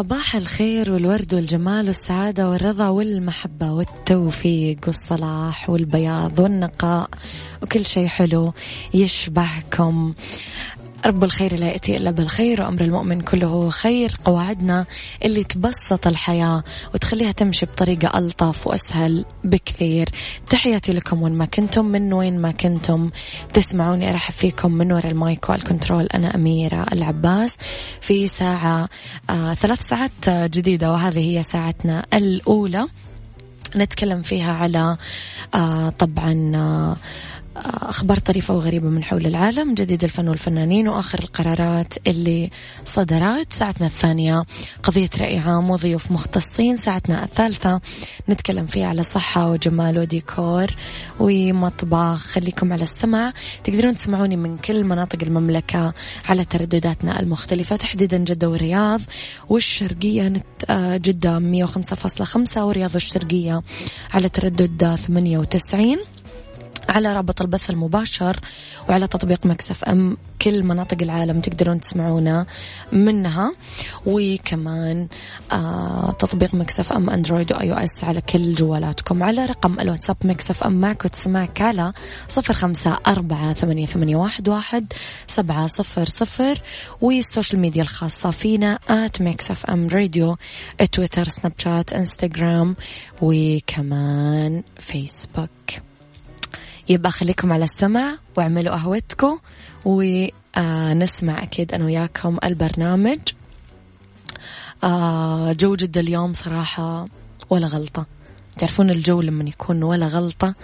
صباح الخير والورد والجمال والسعادة والرضا والمحبة والتوفيق والصلاح والبياض والنقاء. وكل شيء حلو يشبهكم. رب الخير لا يأتي إلا بالخير وأمر المؤمن كله خير. قواعدنا اللي تبسط الحياة وتخليها تمشي بطريقة ألطف وأسهل بكثير. تحياتي لكم وين ما كنتم من وين ما كنتم تسمعوني أرحب فيكم من وراء المايك والكنترول. أنا أميرة العباس. في ساعة آه ثلاث ساعات جديدة وهذه هي ساعتنا الأولى. نتكلم فيها على آه طبعا آه أخبار طريفة وغريبة من حول العالم جديد الفن والفنانين وآخر القرارات اللي صدرت. ساعتنا الثانية قضية رأي عام وضيوف مختصين. ساعتنا الثالثة نتكلم فيها على صحة وجمال وديكور ومطبخ. خليكم على السمع. تقدرون تسمعوني من كل مناطق المملكة على تردداتنا المختلفة. تحديدا جدة والرياض والشرقية. جدة 105.5 ورياض الشرقية على تردد 98 على رابط البث المباشر وعلى تطبيق Mix FM. كل مناطق العالم تقدرون تسمعونا منها. وكمان آه تطبيق Mix FM Android و iOS على كل جوالاتكم. على رقم الواتساب Mix FM معك وتسمعك على صفر خمسة أربعة ثمانية, ثمانية واحد, واحد سبعة صفر صفر. والسوشيال ميديا الخاصة فينا at Mix FM Radio تويتر سناب شات انستغرام وكمان فيسبوك يبقى خليكم على السمع واعملوا قهوتكم ونسمع أكيد أنا وياكم البرنامج. آه، جو جدة اليوم صراحة ولا غلطة. تعرفون الجو لما يكون ولا غلطة؟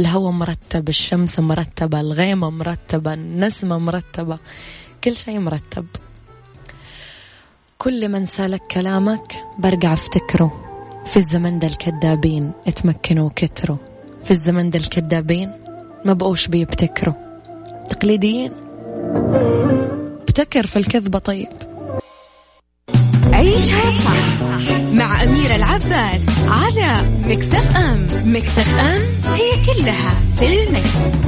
الهواء مرتب الشمس مرتبة الغيمة مرتبة النسمة مرتبة كل شيء مرتب. كل من سالك كلامك برجع افتكره. في الزمن ده الكذابين اتمكنوا وكتروا. في الزمن ده الكذابين ما بقوش بيبتكروا. تقليديين. ابتكر في الكذبة طيب. عيشها صح مع أميرة العباس على مكتف أم. مكتف أم هي كلها في المكس.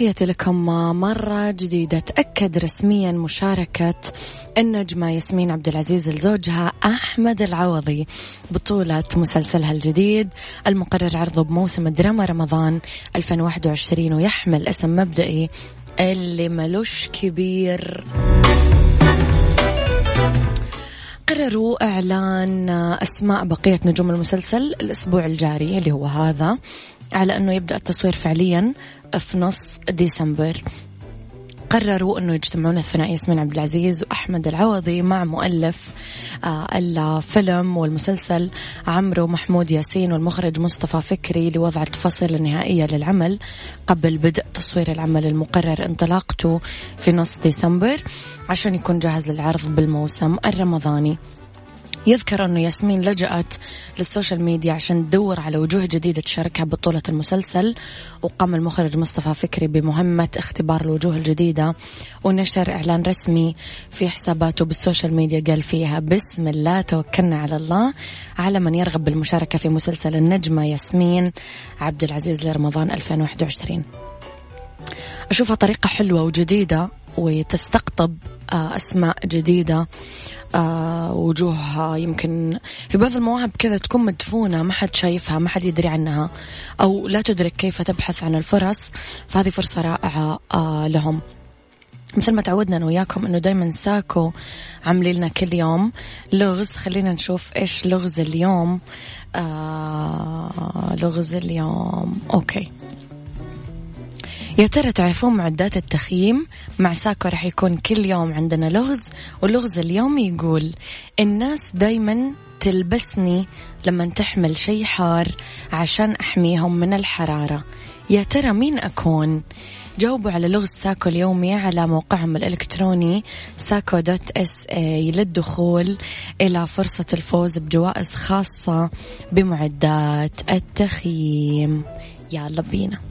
تحياتي لكم مرة جديدة. تأكد رسميا مشاركة النجمة ياسمين عبد العزيز لزوجها أحمد العوضي بطولة مسلسلها الجديد المقرر عرضه بموسم الدراما رمضان 2021 ويحمل اسم مبدئي اللي ملوش كبير. قرروا إعلان أسماء بقية نجوم المسلسل الأسبوع الجاري اللي هو هذا على أنه يبدأ التصوير فعليا في نص ديسمبر. قرروا إنه يجتمعون الثنائي ياسمين عبد العزيز وأحمد العوضي مع مؤلف آه الفيلم والمسلسل عمرو محمود ياسين والمخرج مصطفى فكري لوضع التفاصيل النهائية للعمل قبل بدء تصوير العمل المقرر انطلاقته في نص ديسمبر. عشان يكون جاهز للعرض بالموسم الرمضاني. يذكر أنه ياسمين لجأت لل social media عشان تدور على وجوه جديدة تشاركها بطولة المسلسل وقام المخرج مصطفى فكري بمهمة اختبار الوجوه الجديدة ونشر إعلان رسمي في حساباته بال social media قال فيها بسم الله توكلنا على الله على من يرغب بالمشاركة في مسلسل النجمة ياسمين عبد العزيز لرمضان 2021 أشوفها طريقة حلوة وجديدة. وتستقطب آه، أسماء جديدة آه، وجوهها. يمكن في بعض المواهب كذا تكون مدفونة ما حد شايفها ما حد يدري عنها أو لا تدرك كيف تبحث عن الفرص. فهذه فرصة رائعة آه، لهم. مثل ما تعودنا أنا وياكم إنه دائما ساكو عاملين لنا كل يوم لغز. خلينا نشوف إيش لغز اليوم. آه لغز اليوم. أوكي. يا ترى تعرفون معدات التخييم؟ مع ساكو راح يكون كل يوم عندنا لغز واللغز اليوم يقول الناس دايما تلبسني لما تحمل شيء حار عشان أحميهم من الحرارة. يا ترى مين أكون؟ جاوبوا على لغز ساكو اليومي على موقعهم الإلكتروني ساكو dot SA للدخول إلى فرصة الفوز بجوائز خاصة بمعدات التخييم. يلا بينا.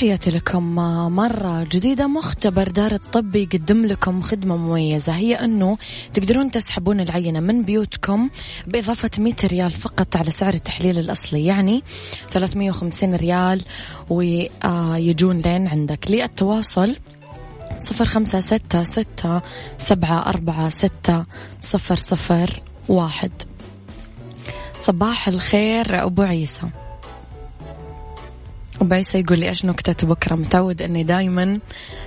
تحياتي لكم مرة جديدة مختبر دار الطب يقدم لكم خدمة مميزة. هي أنه تقدرون تسحبون العينة من بيوتكم بإضافة 100 ريال فقط على سعر التحليل الأصلي. يعني 350 ريال ويجون لين عندك. للتواصل صفر خمسة ستة ستة سبعة أربعة ستة صفر صفر واحد. صباح الخير أبو عيسى. أبو يقول لي إيش نكتة بكرة؟ متعود إني دايما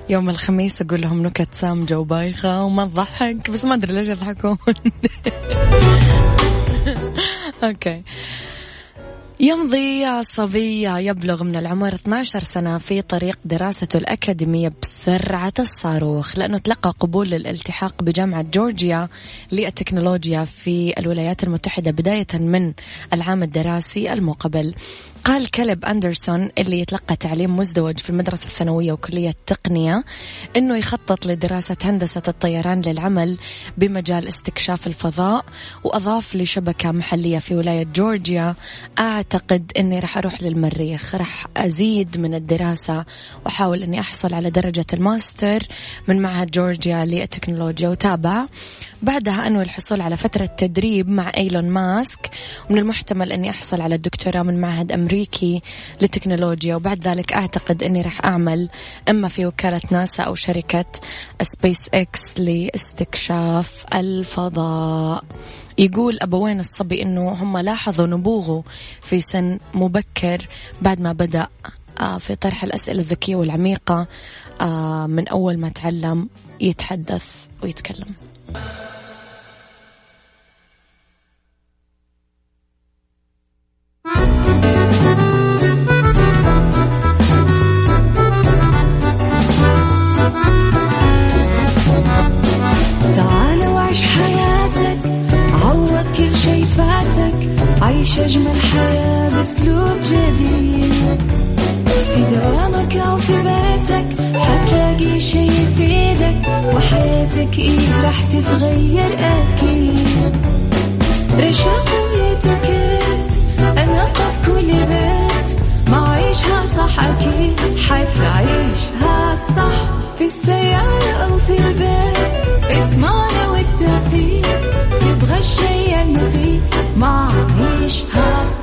يوم الخميس أقول لهم نكت سامجة وبايخة وما تضحك بس ما أدري ليش يضحكون. أوكي. يمضي صبي يبلغ من العمر 12 سنة في طريق دراسته الأكاديمية بسرعة الصاروخ لأنه تلقى قبول للالتحاق بجامعة جورجيا للتكنولوجيا في الولايات المتحدة بداية من العام الدراسي المقبل. قال كلب أندرسون اللي يتلقى تعليم مزدوج في المدرسة الثانوية وكلية التقنية أنه يخطط لدراسة هندسة الطيران للعمل بمجال استكشاف الفضاء وأضاف لشبكة محلية في ولاية جورجيا. أعتقد أني راح أروح للمريخ. راح أزيد من الدراسة وأحاول أني أحصل على درجة الماستر من معهد جورجيا للتكنولوجيا وتابع. بعدها أنوي الحصول على فترة تدريب مع إيلون ماسك ومن المحتمل أني أحصل على الدكتوراه من معهد أمريكي للتكنولوجيا وبعد ذلك أعتقد أني راح أعمل إما في وكالة ناسا أو شركة سبيس إكس لاستكشاف الفضاء. يقول أبوين الصبي أنه هم لاحظوا نبوغه في سن مبكر بعد ما بدأ آه، في طرح الأسئلة الذكية والعميقة آه، من أول ما تعلم يتحدث ويتكلم. في دوامك أو في بيتك حتلاقي شي وحياتك إيه راح تتغير أكيد. رشاق ويتوكيت أنا في كل بيت ما عيشها صح أكيد. حتعيشها صح في السيارة أو في البيت. اسمعنا والتوفيق. تبغى الشي المفيد. ما عيشها صح.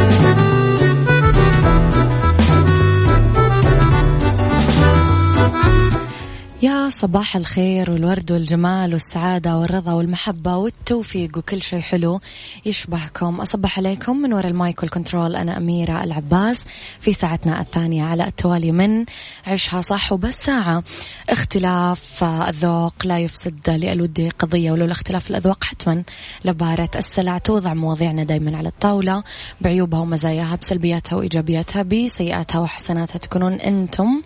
يا صباح الخير والورد والجمال والسعادة والرضا والمحبة والتوفيق وكل شيء حلو يشبهكم. أصبح عليكم من وراء المايك وال control أنا أميرة العباس. في ساعتنا الثانية على التوالي من عشها صح وبس ساعة. اختلاف الذوق لا يفسد للود قضية ولولا اختلاف الأذواق حتما. لبارت السلع توضع مواضيعنا دايما على الطاولة. بعيوبها ومزاياها بسلبياتها وإيجابياتها بسيئاتها وحسناتها تكونون أنتم.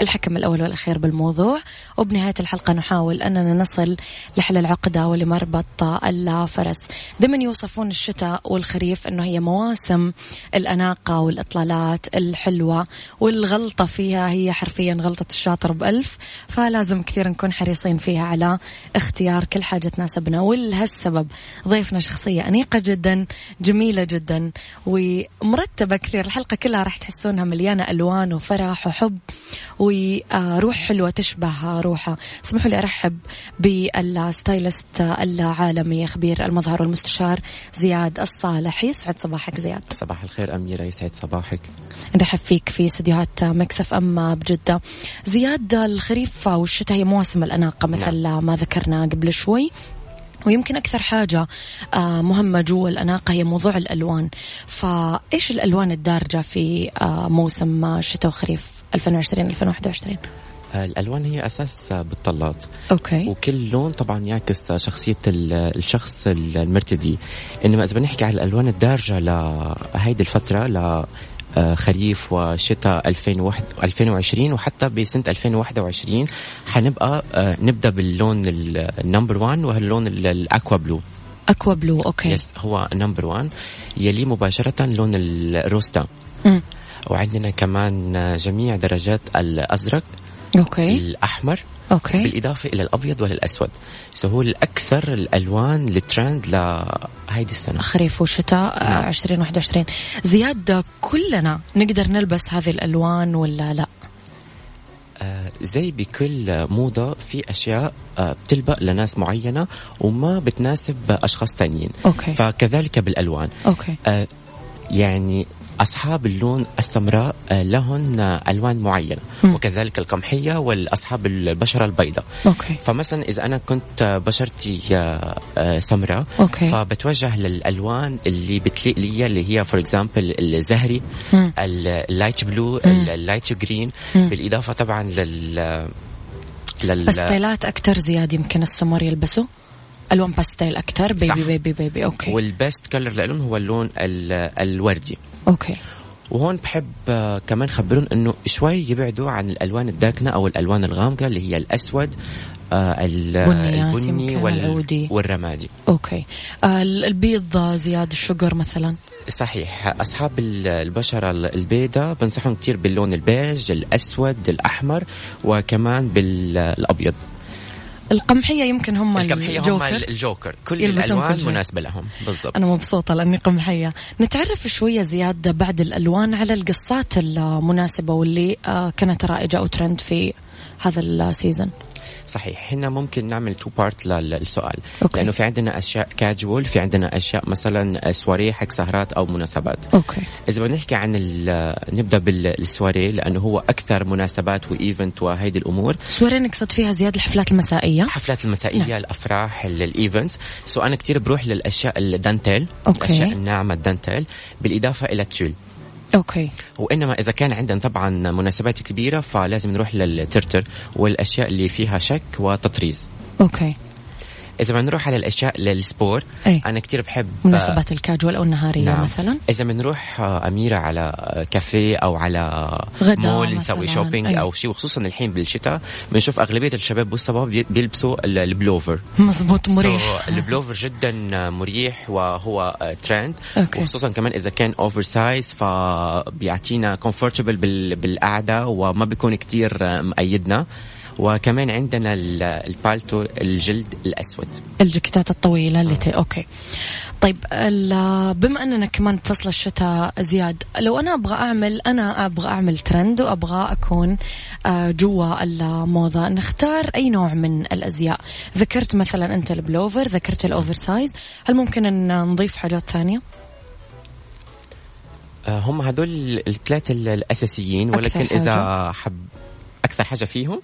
الحكم الأول والأخير بالموضوع. وبنهاية الحلقة نحاول أننا نصل لحل العقدة ولمربط الفرس دائما يوصفون الشتاء والخريف أنه هي مواسم الأناقة والإطلالات الحلوة والغلطة فيها هي حرفيا غلطة الشاطر بألف. فلازم كثير نكون حريصين فيها على اختيار كل حاجة تناسبنا. ولهالسبب ضيفنا شخصية أنيقة جدا جميلة جدا ومرتبة كثير. الحلقة كلها راح تحسونها مليانة ألوان وفرح وحب وروح حلوة تشبه روحه اسمحوا لي أرحب بال stylist العالمي خبير المظهر والمستشار زياد الصالح. يسعد صباحك زياد. صباح الخير أميرة يسعد صباحك. نرحب فيك في استديوهات مكس إف أم بجدة. زياد الخريف والشتاء هي مواسم الأناقة مثل نعم. ما ذكرنا قبل شوي. ويمكن أكثر حاجة آه، مهمة جوا الأناقة هي موضوع الألوان. فإيش الألوان الدارجة في آه، موسم شتاء وخريف؟ 2020 2021 الألوان هي أساس بالطلات okay. وكل لون طبعا يعكس شخصية الشخص المرتدي. إنما إذا بنحكي على الألوان الدارجة لهيدي الفترة ل خريف وشتاء 2020 وحتى بسنة 2021 حنبقى آه، نبدأ باللون ال number 1 وهاللون ال aqua blue. aqua blue okay. yes هو number 1 يلي مباشرة لون الروستا وعندنا كمان جميع درجات الأزرق okay. الأحمر okay. بالإضافة إلى الأبيض والاسود so هو الأكثر الألوان الترند لهيدي السنة. خريف وشتاء نعم. 2021 زياد كلنا نقدر نلبس هذه الألوان ولا لا؟ آه زي بكل موضة في أشياء آه بتلبق لناس معينة وما بتناسب أشخاص تانيين. okay. فكذلك بالألوان. okay. آه يعني أصحاب اللون السمراء آه، لهن ألوان معينة. م. وكذلك القمحية والأصحاب البشرة البيضاء. okay. فمثلا إذا أنا كنت بشرتي آه، سمراء okay. فبتوجه للألوان اللي بتليق لي اللي هي for example الزهري ال light blue ال light green بالإضافة طبعا لل لل style ات أكثر زياد يمكن السمر يلبسوا ألوان باستيل أكثر baby صح. baby baby okay. وال best color لهم هو اللون الوردي. okay. وهون بحب آه، كمان خبرون إنه شوي يبعدوا عن الألوان الداكنة أو الألوان الغامقة اللي هي الأسود آه البني وال... والرمادي. okay. آه البيض زياد الشقر مثلا. صحيح. أصحاب البشرة البيضاء بنصحهم كثير باللون البيج الأسود الأحمر وكمان بالأبيض. القمحية يمكن هم القمحية الجوكر. هم الجوكر. كل الألوان كل مناسبة لهم. بالضبط. أنا مبسوطة لأني قمحية. نتعرف شوية زياد بعد الألوان على القصات المناسبة واللي آه، كانت رائجة أو ترند في هذا ال season صحيح. هنا ممكن نعمل two part للسؤال. okay. لأنه في عندنا أشياء كاجوال في عندنا أشياء مثلا سواريه حق سهرات أو مناسبات. okay. إذا بنحكي عن نبدأ بالسواريه لأنه هو أكثر مناسبات و event وهيدي الأمور. سواريه نقصد فيها زياد الحفلات المسائية؟ الحفلات المسائية نعم. الأفراح ال event so أنا كثير بروح للأشياء الدانتيل okay. الأشياء الناعمة الدانتيل بالإضافة إلى التول. okay. وإنما إذا كان عندنا طبعا مناسبات كبيرة فلازم نروح للترتر والأشياء اللي فيها شك وتطريز. okay. إذا بنروح على الأشياء لل sport أي. أنا كثير بحب مناسبات الكاجوال أو النهارية نعم. مثلا إذا بنروح آه، أميرة على كافيه أو على مول نسوي shopping أي. أو شيء وخصوصا الحين بالشتاء بنشوف أغلبية الشباب والصبايا بيلبسوا ال pullover مزبوط مريح so ال pullover جدا مريح وهو trend okay. وخصوصا كمان إذا كان oversize فبيعطينا comfortable بالقعدة وما بيكون كثير مقيدنا وكمان عندنا البالتو الجلد الأسود. الجاكيتات الطويلة اللي تي okay. طيب بما أننا كمان بفصل الشتاء زياد لو أنا أبغى أعمل أنا أبغى أعمل ترند وأبغى أكون آه، جوا الموضة نختار أي نوع من الأزياء. ذكرت مثلا أنت البلوفر ذكرت ال oversize هل ممكن إن نضيف حاجات ثانية؟ آه، هم هذول الثلاثة الأساسيين ولكن إذا حب أكثر حاجة فيهم؟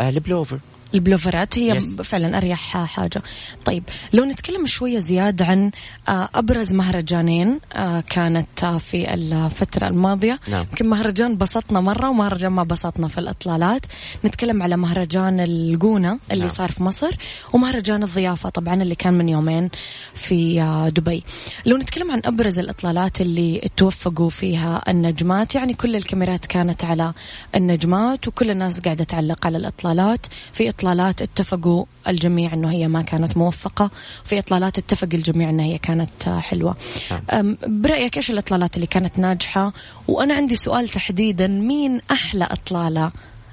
آه البلوفر البلوفرات هي Yes. فعلا أريح حاجة طيب لو نتكلم شوية زيادة عن آه، أبرز مهرجانين آه، كانت آه، في الفترة الماضية نعم. يمكن مهرجان بسطنا مرة ومهرجان ما بسطنا في الإطلالات نتكلم على مهرجان الجونة اللي نعم. صار في مصر ومهرجان الضيافة طبعا اللي كان من يومين في دبي لو نتكلم عن أبرز الإطلالات اللي توفقوا فيها النجمات يعني كل الكاميرات كانت على النجمات وكل الناس قاعدة تعلق على الإطلالات في إطلالات اتفقوا الجميع إنه هي ما كانت موفقة في إطلالات اتفق الجميع إنها هي كانت حلوة. نعم. أم، برأيك إيش الإطلالات اللي كانت ناجحة؟ وأنا عندي سؤال تحديدا مين أحلى إطلالة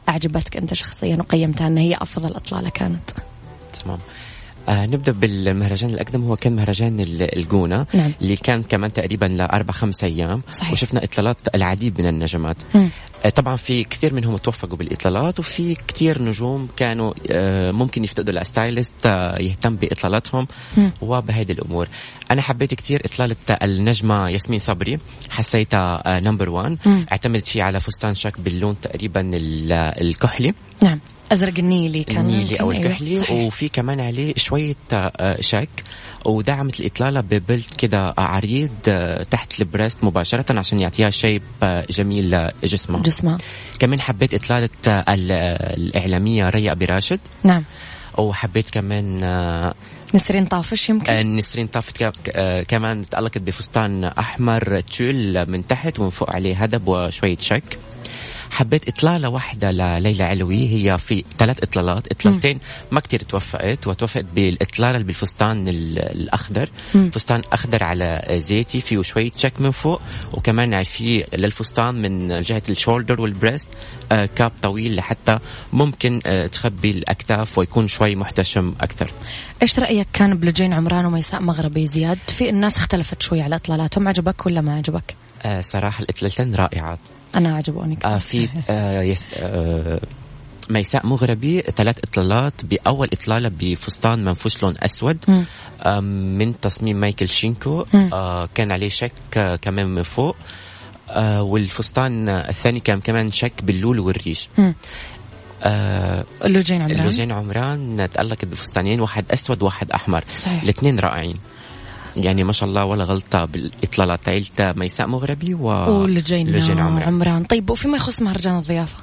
أعجبتك أنت شخصيا وقيمتها انها هي أفضل إطلالة كانت؟ تمام. آه نبدأ بالمهرجان الأقدم هو كان مهرجان ال- الجونة نعم. اللي كان كمان تقريبا لأربع خمس أيام صحيح. وشفنا إطلالات العديد من النجمات. آه طبعا في كثير منهم توفقوا بالإطلالات وفي كثير نجوم كانوا آه ممكن يفتقدوا ال stylist آه يهتم بإطلالاتهم. وبهذه الأمور أنا حبيت كثير إطلالة النجمة ياسمين صبري حسيتها number 1 مم. اعتمدت فيه على فستان شك باللون تقريبا ال- الكحلي نعم أزرق النيلي كان. النيلي أو أيوة، الكحلي. صحيح. وفي كمان عليه شوية آه، شك ودعمت الاطلاله ب belt كده عريض آه، تحت ال breast مباشرة عشان يعطيها shape آه، جميل لجسمها جسمها كمان حبيت إطلالة آه، ال- الإعلامية ريا أبي راشد. نعم. وحبيت كمان آه، نسرين طافش يمكن؟ آه، نسرين آه، كمان تألقت بفستان أحمر تول من تحت ومن فوق عليه هدب وشوية شك. حبيت إطلالة واحدة لليلى علوي. هي في ثلاث إطلالات. إطلالتين ما كتير توفقت وتوفقت بالإطلالة اللي بالفستان ال- الأخضر. مم. فستان أخضر على زيتي فيه شوية شك من فوق وكمان في للفستان من جهة ال shoulder وال breast آه، cape طويل لحتى ممكن آه، تخبي الأكتاف ويكون شوي محتشم أكثر. إيش رأيك كان بلجين عمران وميساء مغربي زياد؟ في الناس اختلفت شوي على إطلالاتهم. عجبك ولا ما عجبك؟ آه، صراحة الإطلالتين رائعات أنا عجبوني آه. في آه yes آه ميساء مغربي ثلاث إطلالات بأول إطلالة بفستان منفوش لون أسود من تصميم مايكل شينكو. آه كان عليه شك آه كمان من فوق آه والفستان الثاني كان كمان شك باللولو والريش. آه لجين عمران لوجين عمران تألقت بفستانين واحد أسود وواحد أحمر صحيح. الاثنين رائعين يعني ما شاء الله ولا غلطة بالاطلالات على ميساء مغربي و ولجين لجين عمران. عمران. طيب وفيما يخص مهرجان الضيافة؟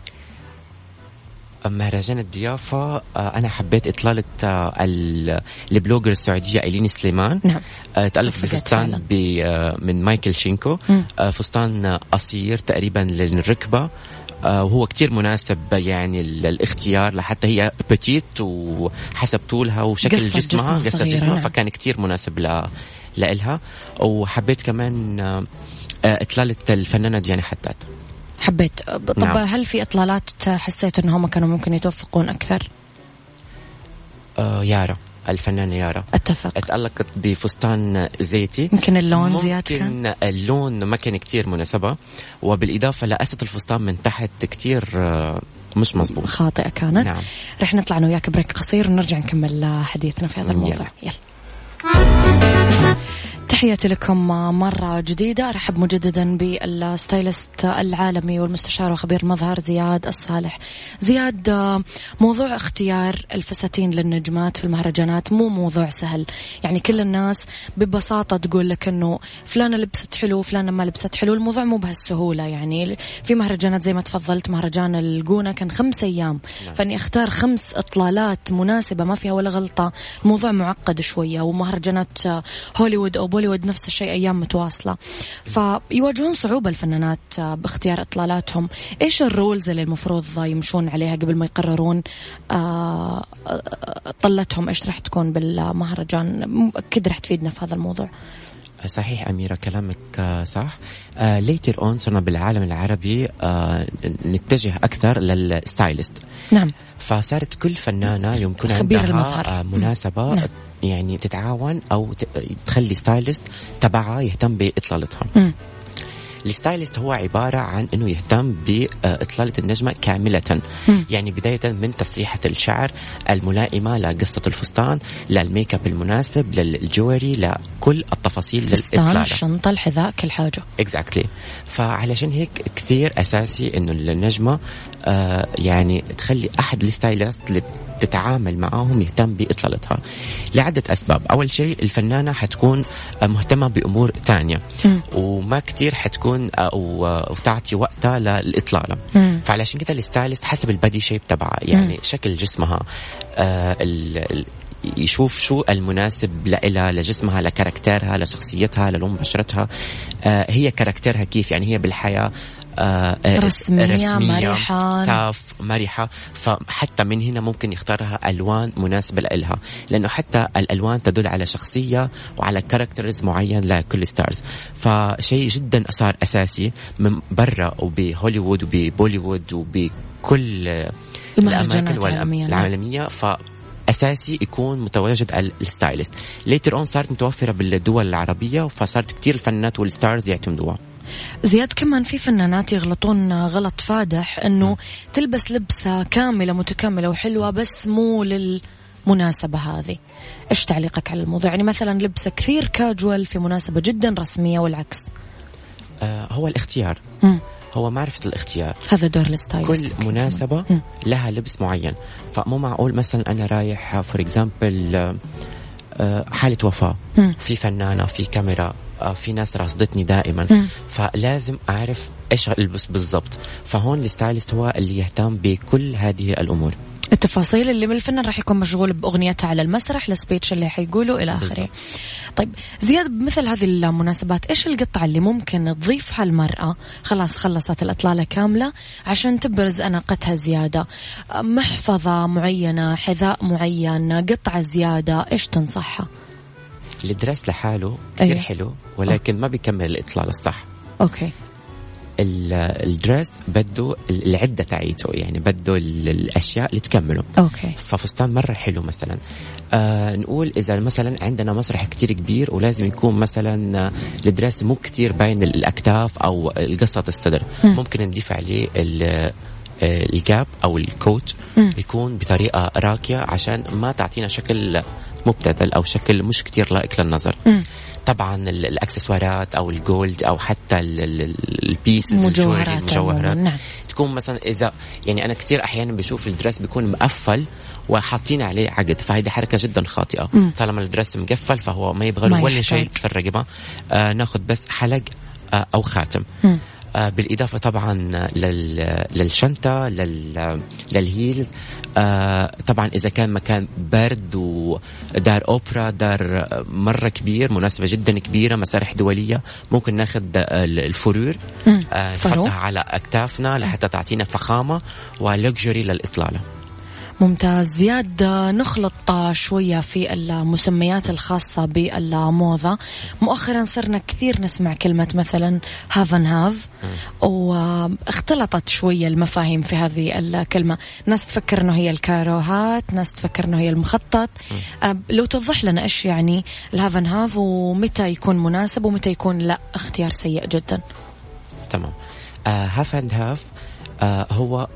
مهرجان الضيافة آه، أنا حبيت إطلالة آه، ال- ال blogger السعودية أيلين سليمان. نعم. آه، توفقت بفستان من مايكل شينكو. مم. فستان قصير تقريبا للركبة. وهو كتير مناسب يعني للاختيار لحتى هي petite وحسب طولها وشكل جسمها جسمها قصة صغيرة، جسمها نعم. فكان كتير مناسب ل لإلها. وحبيت كمان آه، إطلالة الفنانة ديانا حداد. حبيت. طب نعم. هل في إطلالات حسيت انهم كانوا ممكن يتوفقون أكثر؟ آه، يارا. الفنانة يارا. أتفق. تألقت بفستان زيتي. يمكن اللون زياد كان ممكن اللون ما كان كتير مناسبة. وبالإضافة لقصة الفستان من تحت كتير آه، مش مزبوط خاطئة كانت. نعم. رح نطلع أنا وياك break قصير ونرجع نكمل حديثنا في هذا الموضوع. يلا. يلا. تحياتي لكم مرة جديدة. أرحب مجددا بال stylist العالمي والمستشار وخبير مظهر زياد الصالح. زياد موضوع اختيار الفساتين للنجمات في المهرجانات مو موضوع سهل. يعني كل الناس ببساطة تقول لك أنه فلانة لبست حلو فلانة ما لبست حلو. الموضوع مو بهالسهولة. يعني في مهرجانات زي ما تفضلت مهرجان الجونة كان خمس أيام. فأني أختار خمس إطلالات مناسبة ما فيها ولا غلطة. الموضوع معقد شوية. ومهرجانات هوليوود أو بوليوود نفس الشيء أيام متواصلة. فيواجهون صعوبة الفنانات آه، باختيار إطلالاتهم. إيش ال rules اللي المفروض يمشون عليها قبل ما يقررون آه، آه، طلتهم؟ إيش راح تكون بالمهرجان؟ أكيد راح تفيدنا في هذا الموضوع. صحيح أميرة كلامك آه، صح. later on صرنا بالعالم العربي آه، نتجه أكثر لل stylist نعم. فصارت كل فنانة يمكن عندها المظهر. آه، مناسبة. نعم. يعني تتعاون ت- تخلي stylist تبعها يهتم بإطلالتها مم. ال stylist هو عبارة عن أنه يهتم بإطلالة النجمة كاملة. مم. يعني بداية من تسريحة الشعر الملائمة لقصة الفستان لل make up المناسب لل jewelry لكل التفاصيل فستان للإطلالة الشنطة الحذاء كل حاجة. exactly فعلشان هيك كثير أساسي إنه النجمة آه يعني تخلي أحد ال stylist اللي بتتعامل معاهم يهتم بإطلالتها. لعدة أسباب. أول شيء الفنانة حتكون مهتمة بأمور تانية. وما كتير حتكون أو وتعطي وقتها للإطلالة. فعلشان كذا ال stylist حسب ال body shape تبعها يعني مم. شكل جسمها آه يشوف شو المناسب لها لجسمها ل character ها لشخصيتها للون بشرتها آه هي character ها كيف؟ يعني هي بالحياة آه رسمية, رسمية مرحة. tough مرحة. فحتى من هنا ممكن يختارها ألوان مناسبة لها لأنه حتى الألوان تدل على شخصية وعلى characters معين لكل stars فشيء جدا صار أساسي من برا وبهوليوود وببوليوود وبكل الأماكن العالمية, العالمية. ف اساسي يكون متواجد ال stylist later on صارت متوفرة بالدول العربية فصارت كثير الفنانات وال stars يعتمدوها. زياد كمان في فنانات يغلطون غلط فادح إنه تلبس لبسة كاملة متكاملة وحلوة بس مو للمناسبة هذه. إيش تعليقك على الموضوع؟ يعني مثلا لبسة كثير كاجوال في مناسبة جدا رسمية والعكس. آه هو الاختيار. م. هو معرفة الاختيار. هذا دور ال stylist. كل مناسبة م. لها لبس معين. فمو معقول مثلا أنا رايح for example آه، حالة وفاة. في فنانة في كاميرا. آه، في ناس راصدتني دائما. م. فلازم أعرف إيش البس بالضبط. فهون ال stylist هو اللي يهتم بكل هذه الأمور. التفاصيل اللي من الفنان راح يكون مشغول باغنيته على المسرح ال speech اللي حيقوله إلى آخره. طيب زياد بمثل هذه المناسبات إيش القطعة اللي ممكن تضيفها المرأة؟ خلاص خلصت الأطلالة كاملة عشان تبرز أناقتها زيادة. محفظة معينة حذاء معين قطعة زيادة إيش تنصحها؟ ال dress لحاله كثير أيه. حلو ولكن ما بيكمل الإطلال الصح. okay. ال dress بده العدة تاعيته يعني بده الأشياء اللي تكمله. okay. ففستان مرة حلو مثلا. آه نقول إذا مثلا عندنا مسرح كتير كبير ولازم يكون مثلا ال dress مو كتير باين الأكتاف أو قصه الصدر. م. ممكن نضيف عليه آه، ال cape أو ال coat. م. يكون بطريقة راقية عشان ما تعطينا شكل مبتذل أو شكل مش كتير لائق للنظر م. طبعا الأكسسوارات أو ال gold أو حتى ال pieces المجوهرات المجوهرات نعم. تكون مثلا إذا يعني أنا كثير أحيانا بشوف ال dress بيكون مقفل وحاطين عليه عقد فهيدي حركة جدا خاطئة م. طالما ال dress مقفل فهو ما يبغى له ولا شيء في الرقبة آه ناخذ بس حلق آه أو خاتم م. آه بالإضافة طبعا للشنطة لل heels آه طبعا إذا كان مكان برد ودار أوبرا دار مرة كبير مناسبة جدا كبيرة مسارح دولية ممكن ناخذ الفرو آه نحطها على أكتافنا لحتى تعطينا فخامة و luxury للإطلالة. ممتاز. زياد نخلط شوية في المسميات الخاصة بالموضة. مؤخرا صرنا كثير نسمع كلمة مثلا half and half واختلطت شوية المفاهيم في هذه الكلمة. ناس تفكر إنه هي الكاروهات ناس تفكر إنه هي المخطط. لو توضح لنا إيش يعني ال half and half ومتى يكون مناسب ومتى يكون لا. اختيار سيء جدا. تمام. half and half هو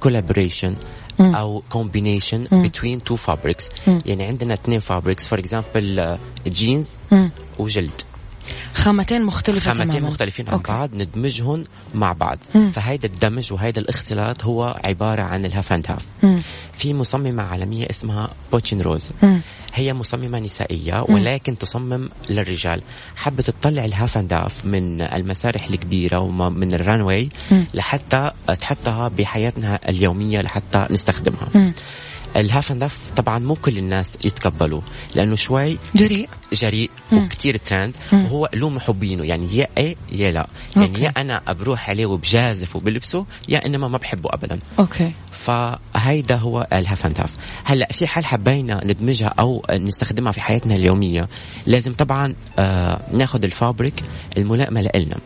collaboration uh, أو combination بين two fabrics يعني عندنا اثنين fabrics for example جينز وجلد. خامتين مختلفة خامتين تماما. مختلفين عن okay. بعض ندمجهم مع بعض مم. فهيدا الدمج وهيدا الاختلاط هو عبارة عن ال half and half في مصممة عالمية اسمها بوتشين روز مم. هي مصممة نسائية ولكن مم. تصمم للرجال حابة تطلع ال half and half من المسارح الكبيرة ومن ال runway لحتى تحطها بحياتنا اليومية لحتى نستخدمها مم. ال half and half طبعا مو كل الناس يتقبلوه لأنه شوي جريء. جريء وكثير ترند وهو له محبينه يعني يا إيه يا لا. يعني okay. يا أنا بروح عليه وبجازف وبلبسه يا إنما ما بحبه ابدا. okay. فهيدا هو ال half and half. هلأ في حال حبينا ندمجها أو نستخدمها في حياتنا اليومية لازم طبعا آه ناخذ ال fabric الملائمة لنا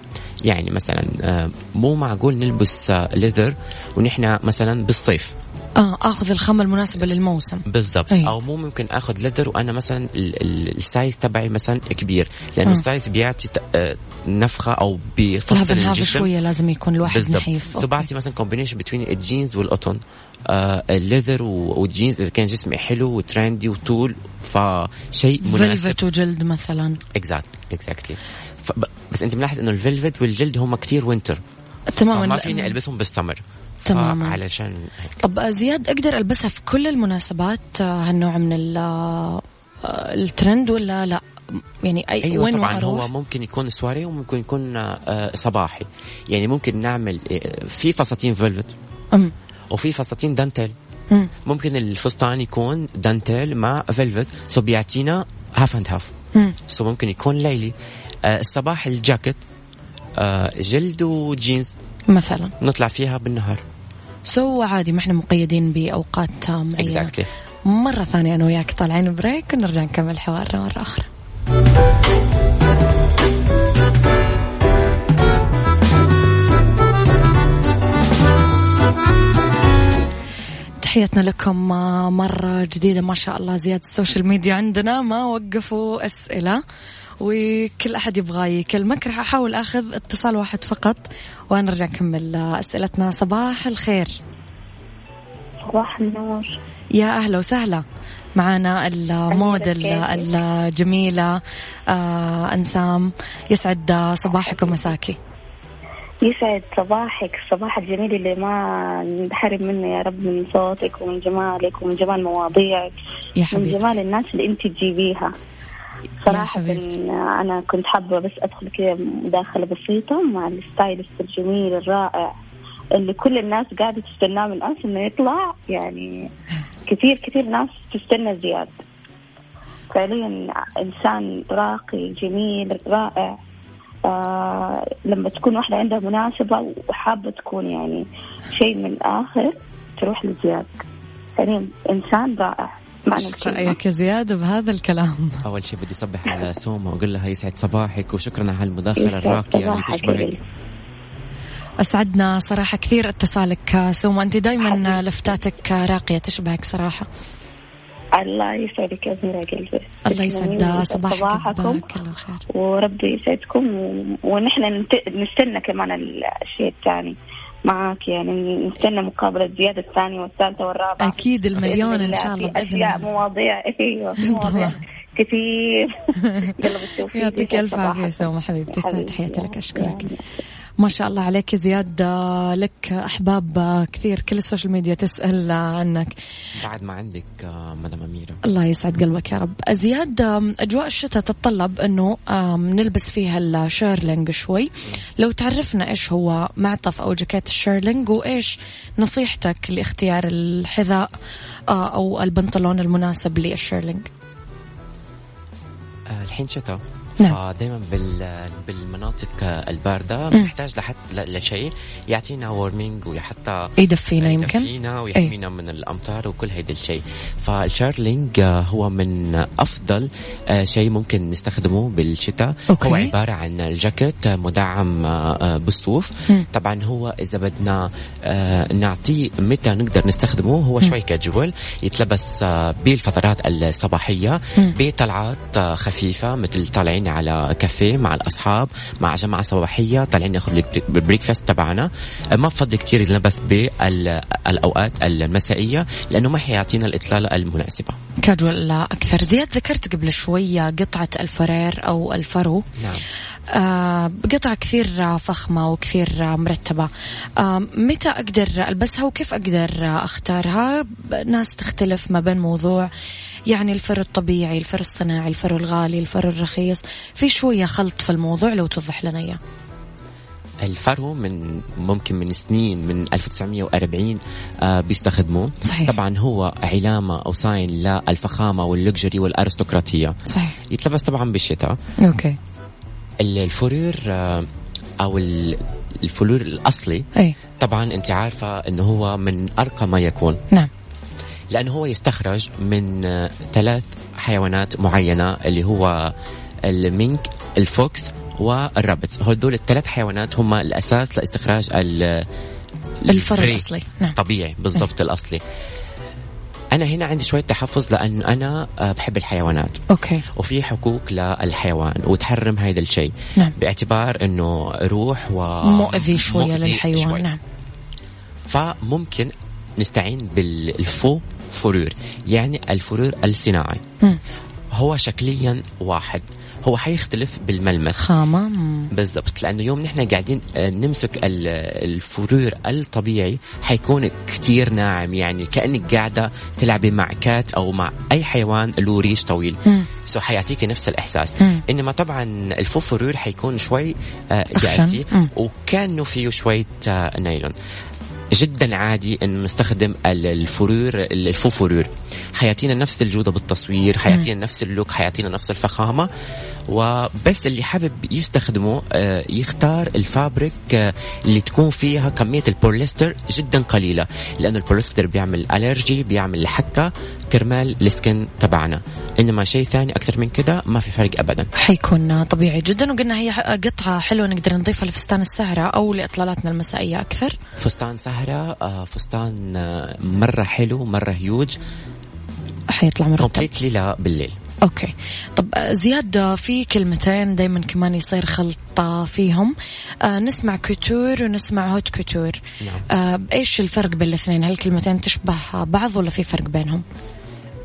يعني مثلا آه مو معقول نلبس آه leather ونحن مثلا بالصيف. آه آخذ الخامه المناسبه للموسم. بالضبط. أيه. أو مو ممكن آخذ leather وأنا مثلا ال size تبعي مثلا كبير لأنه آه. ال size بيعطي آه، نفخة أو بفصل الجسم. شوية لازم يكون الواحد بالزبط. نحيف. so بعطي مثلا combination بين الجينز والقطن. آه ال leather والجينز إذا كان جسمي حلو و trendy وطول فشيء مناسب. velvet وجلد مثلا. exact exactly بس أنت ملاحظ إنه ال velvet والجلد هم كتير winter تماما ما فيني ألبسهم بالسمر. تماما. علشان هيك طب زياد أقدر ألبسها في كل المناسبات آه، هالنوع من آه، الترند ولا لا؟ يعني أي أيوه وين طبعا هو ممكن يكون سواري وممكن يكون آه، صباحي. يعني ممكن نعمل آه، في فساتين velvet. وفي فساتين دانتيل. مم. ممكن الفستان يكون دانتيل مع velvet so بيعطينا half and half. so ممكن يكون ليلي. آه، الصباح الجاكيت آه، جلد وجينز مثلا. نطلع فيها بالنهار. so عادي ما إحنا مقيدين بأوقات معينة. exactly مرة ثانية أنا وياك طالعين break ونرجع نكمل حوارنا مرة أخرى. تحياتنا لكم آه، مرة جديدة ما شاء الله زياد ال social media عندنا ما وقفوا أسئلة. وكل أحد يبغى يكلمك. راح أحاول أخذ اتصال واحد فقط ونرجع نكمل أسئلتنا. صباح الخير. صباح النور. يا أهلا وسهلا. معانا الموديل؟ الجميلة آه أنسام. يسعد صباحك ومساكي. يسعد صباحك. الصباح الجميل اللي ما نحرم منه يا رب من صوتك ومن جمالك ومن جمال مواضيعك. يا من حبيبي جمال الناس اللي انت تجيبيها. صراحة. أنا كنت حابة بس أدخل كذا مداخلة بسيطة مع الستايلست الجميل الرائع اللي كل الناس قاعدة تستناه من أمس إنه يطلع يعني كثير كثير ناس تستنى زياد. فعليا إنسان راقي جميل رائع. آه لما تكون واحدة عندها مناسبة وحابة تكون يعني شيء من الآخر تروح لزياد. فعليا إنسان رائع. معنى الكلمة. رأيك يا زياد بهذا الكلام. أول شيء بدي اصبح على سوما وأقول لها يسعد صباحك وشكرا على هالمداخلة يسعد الراقية اللي تشبهك. أسعدنا صراحة كثير اتصالك سوما أنت دايما حبيبتي. لفتاتك راقية تشبهك صراحة. الله يسعدك يا أميرة قلبي. الله يسعد. صباحك صباحكم. الخير وربي يسعدكم. ونحن نستنى كمان الشيء الثاني. معاك يعني نستنى مقابلة زياد الثانية والثالثة والرابعة. أكيد المليون إن شاء الله بإذن أشياء الله. مواضيع. طبعا. كثير يلا بالتوفيق. يعطيك ألف عافية. سوما حبيبتي تحياتي لك أشكرك. ما شاء الله عليك يا زياد. آه، لك أحباب آه، كثير. كل ال social media تسأل آه، عنك. بعد ما عندك مدام أميرة. الله يسعد قلبك يا رب. زياد أجواء الشتاء تتطلب أنه نلبس فيها ال shearling شوي. لو تعرفنا إيش هو معطف أو جاكيت ال shearling وإيش نصيحتك لاختيار الحذاء أو البنطلون المناسب لل shearling؟ الحين شتاء. نعم. فدائما بال بالمناطق آه، الباردة مم. بنحتاج لحت ل- لشيء يعطينا warming وحتى يدفينا يمكن يدفينا ويحمينا من الأمطار وكل هيدا الشيء فال shearling آه، هو من أفضل آه، شيء ممكن نستخدمه بالشتاء okay. هو عبارة عن الجاكيت آه، مدعم آه، آه، بالصوف. طبعا هو إذا بدنا آه، نعطيه متى نقدر نستخدمه هو شوي كاجوال يتلبس آه، بالفترات الصباحية. بطلعات آه، خفيفة مثل طالعين على كافيه مع الأصحاب مع جماعة صباحية طالعين ناخذ ال breakfast تبعنا. آه، ما بفضل كثير يلبس بالأوقات المسائية لأنه ما حيعطينا الإطلالة المناسبة. كاجوال أكثر. زياد ذكرت قبل شوية قطعة ال fur أو الفرو. نعم. قطع كثير فخمة وكثير مرتبة. آه، متى أقدر ألبسها وكيف أقدر أختارها؟ ناس تختلف ما بين موضوع يعني الفر الطبيعي الفر الصناعي الفر الغالي الفر الرخيص. في شوية خلط في الموضوع لو توضح لنا إياه. الفرو من ممكن من سنين من 1940 آه بيستخدموه. صحيح. طبعا هو علامة أو sign للفخامة وال luxury والأرستقراطية. صحيح. يتلبس طبعا بالشتاء. okay. ال- ال fourrure آه ال- ال fourrure الأصلي. أي. طبعا أنت عارفة أنه هو من أرقى ما يكون. نعم. لأنه هو يستخرج من آه، ثلاث حيوانات معينة اللي هو ال mink ال fox وال rabbit. هدول الثلاث حيوانات هم الأساس لإستخراج ال- ال fur ال fur. الأصلي. نعم. طبيعي بالضبط الأصلي. أنا هنا عندي شوية تحفظ لأن أنا آه، بحب الحيوانات. okay. وفي حقوق للحيوان وتحرم هذا الشيء. نعم. باعتبار إنه روح و مؤذي شوية مؤذي للحيوان. شوي. نعم. فممكن نستعين بال fr faux fourrure يعني ال fourrure الصناعي. هو شكليا واحد هو حيختلف بالملمس خامة. بالضبط لأنه يوم نحن قاعدين آه، نمسك ال- ال fourrure الطبيعي حيكون كتير ناعم يعني كأنك قاعدة تلعبي مع cat أو مع أي حيوان له ريش طويل. so حيعطيكي نفس الإحساس مم. إنما طبعا ال faux fourrure حيكون شوي آه، مم. وكأنه فيه شوية آه، نايلون جدا عادي انه نستخدم ال- ال fourrure ال faux fourrure حيعطينا نفس الجودة بالتصوير حيعطينا نفس ال look حيعطينا نفس الفخامة. وبس اللي حابب يستخدمه آه، يختار ال fabric آه، اللي تكون فيها كمية البوليستر جدا قليلة لأنه البوليستر بيعمل allergy بيعمل حكه كرمال ال skin تبعنا. إنما شيء ثاني أكثر من كده ما في فرق ابدا. حيكون طبيعي جدا وقلنا هي قطعة حلوة نقدر نضيفها لفستان السهرة أو لإطلالاتنا المسائية أكثر. فستان سهرة آه، فستان مرة حلو مرة هيوج حيطلع مرتب completely لا بالليل. okay. طب آه، زياد آه، في كلمتين دائما كمان يصير خلطة فيهم. آه نسمع couture ونسمع haute couture نعم. آه إيش الفرق بين الاثنين؟ هل الكلمتين تشبه بعض ولا في فرق بينهم؟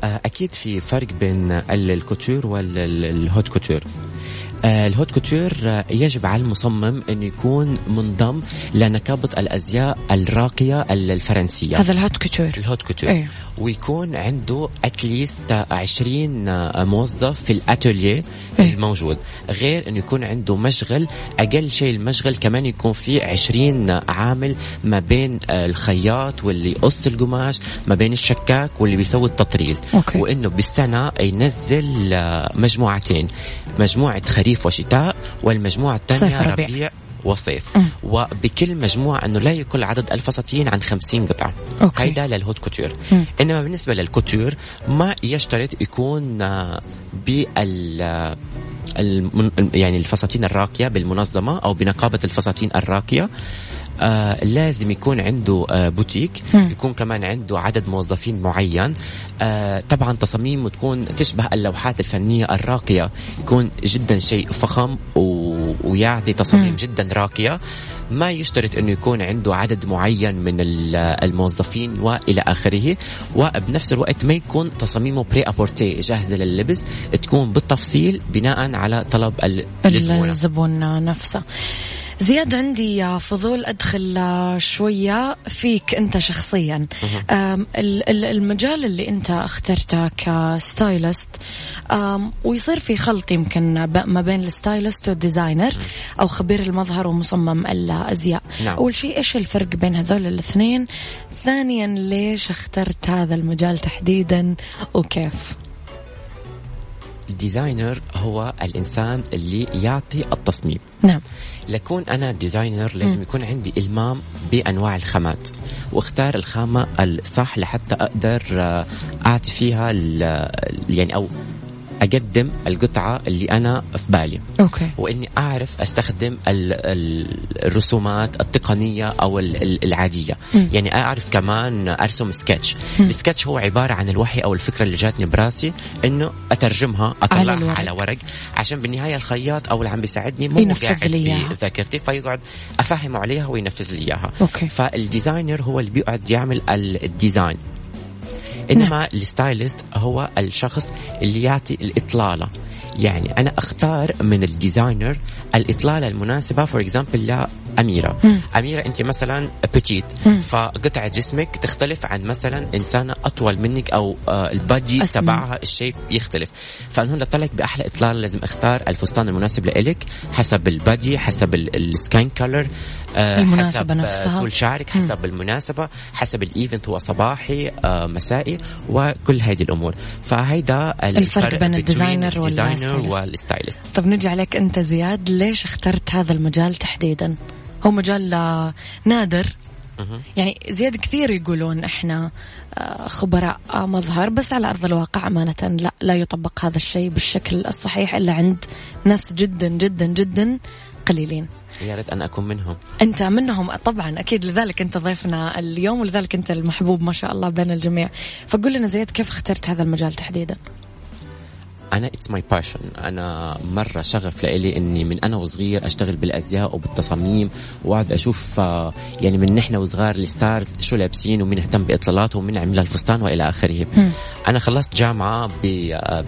آه، أكيد في فرق بين ال- ال couture وال haute couture ال haute couture آه، يجب على المصمم انه يكون منضم لنقابة الأزياء الراقية ال- الفرنسية هذا ال haute couture ال haute couture إيه. ويكون عنده at least 20 آه، موظف في الاتوليه إيه. الموجود غير انه يكون عنده مشغل أقل شيء المشغل كمان يكون فيه 20 عامل ما بين آه، الخياط واللي يقص القماش ما بين الشكاك واللي بيسوي التطريز okay. وإنه بالسنه ينزل آه، مجموعتين مجموعة خريف وشتاء والمجموعة الثانية صيف وربيع. ربيع وصيف مم. وبكل مجموعة أنه لا يقل عدد الفساتين عن 50 قطعة okay. هيدا لل haute couture مم. إنما بالنسبة لل couture ما يشترط يكون آه، بال آه، المن... يعني الفساتين الراقية بالمنظمة أو بنقابة الفساتين الراقية آه لازم يكون عنده آه بوتيك مم. يكون كمان عنده عدد موظفين معين. آه طبعا تصاميمه تكون تشبه اللوحات الفنية الراقية يكون جدا شيء فخم و... ويعطي تصاميم مم. جدا راقية. ما يشترط إنه يكون عنده عدد معين من ال- الموظفين وإلى آخره. وبنفس الوقت ما يكون تصاميمه prêt-à-porter جاهزة لللبس تكون بالتفصيل بناء على طلب الزبون نفسه زياد عندي فضول أدخل شوية فيك أنت شخصيا. المجال اللي أنت اخترته ك stylist ويصير في خلط يمكن ما بين ال stylist وال designer أو خبير المظهر ومصمم الأزياء. نعم. أول شيء إيش الفرق بين هذول الاثنين؟ ثانيا ليش اخترت هذا المجال تحديدا؟ وكيف؟ ال designer هو الإنسان اللي يعطي التصميم. نعم. لكون أنا designer لازم يكون عندي إلمام بأنواع الخامات. واختار الخامة الصح لحتى أقدر آه، أعطي فيها يعني أو أقدم القطعة اللي أنا في بالي okay وإني أعرف أستخدم ال- ال- الرسومات التقنية أو ال- ال- العادية مم. يعني أعرف كمان أرسم sketch ال sketch هو عبارة عن الوحي أو الفكرة اللي جاتني براسي إنه أترجمها أطلعها الورق. على, على ورق عشان بالنهاية الخياط أو اللي عم بيساعدني مو ينفذ قاعد. بذاكرتي فيقعد أفهمه عليها وينفذ لي إياها. فال designer هو اللي بيقعد يعمل ال- ال design إنما ال stylist هو الشخص اللي يعطي الإطلالة يعني أنا أختار من ال designer الإطلالة المناسبة for example لأميرة مم. أميرة أنت مثلا petite. فقطعه جسمك تختلف عن مثلا إنسانة أطول منك أو آه ال body. تبعها ال shape يختلف فأنا هون لطلعك بأحلى إطلالة لازم أختار الفستان المناسب لإلك حسب ال body حسب ال skin color المناسبة حسب آه، نفسها. طول شعرك. حسب المناسبة حسب ال event هو صباحي آه، مسائي وكل هذه الأمور فهيدا الفرق بين ال designer وال stylist. طب نجي عليك أنت زياد ليش اخترت هذا المجال تحديدا هو مجال آه، نادر. يعني زياد كثير يقولون إحنا آه، خبراء آه، مظهر بس على أرض الواقع أمانة لا لا يطبق هذا الشيء بالشكل الصحيح إلا عند ناس جدا جدا جدا قليلين يا ريت أنا أكون منهم. أنت منهم طبعا أكيد لذلك أنت ضيفنا اليوم ولذلك أنت المحبوب ما شاء الله بين الجميع. فقول لنا زياد كيف اخترت هذا المجال تحديدا؟ أنا it's my passion أنا مرة شغف لإلي إني من أنا وصغير أشتغل بالأزياء وبالتصاميم وأقعد أشوف آه، يعني من نحن وصغار ال stars شو لابسين ومين اهتم بإطلالاتهم ومين عمل الفستان وإلى آخره. أنا خلصت جامعة ب آه،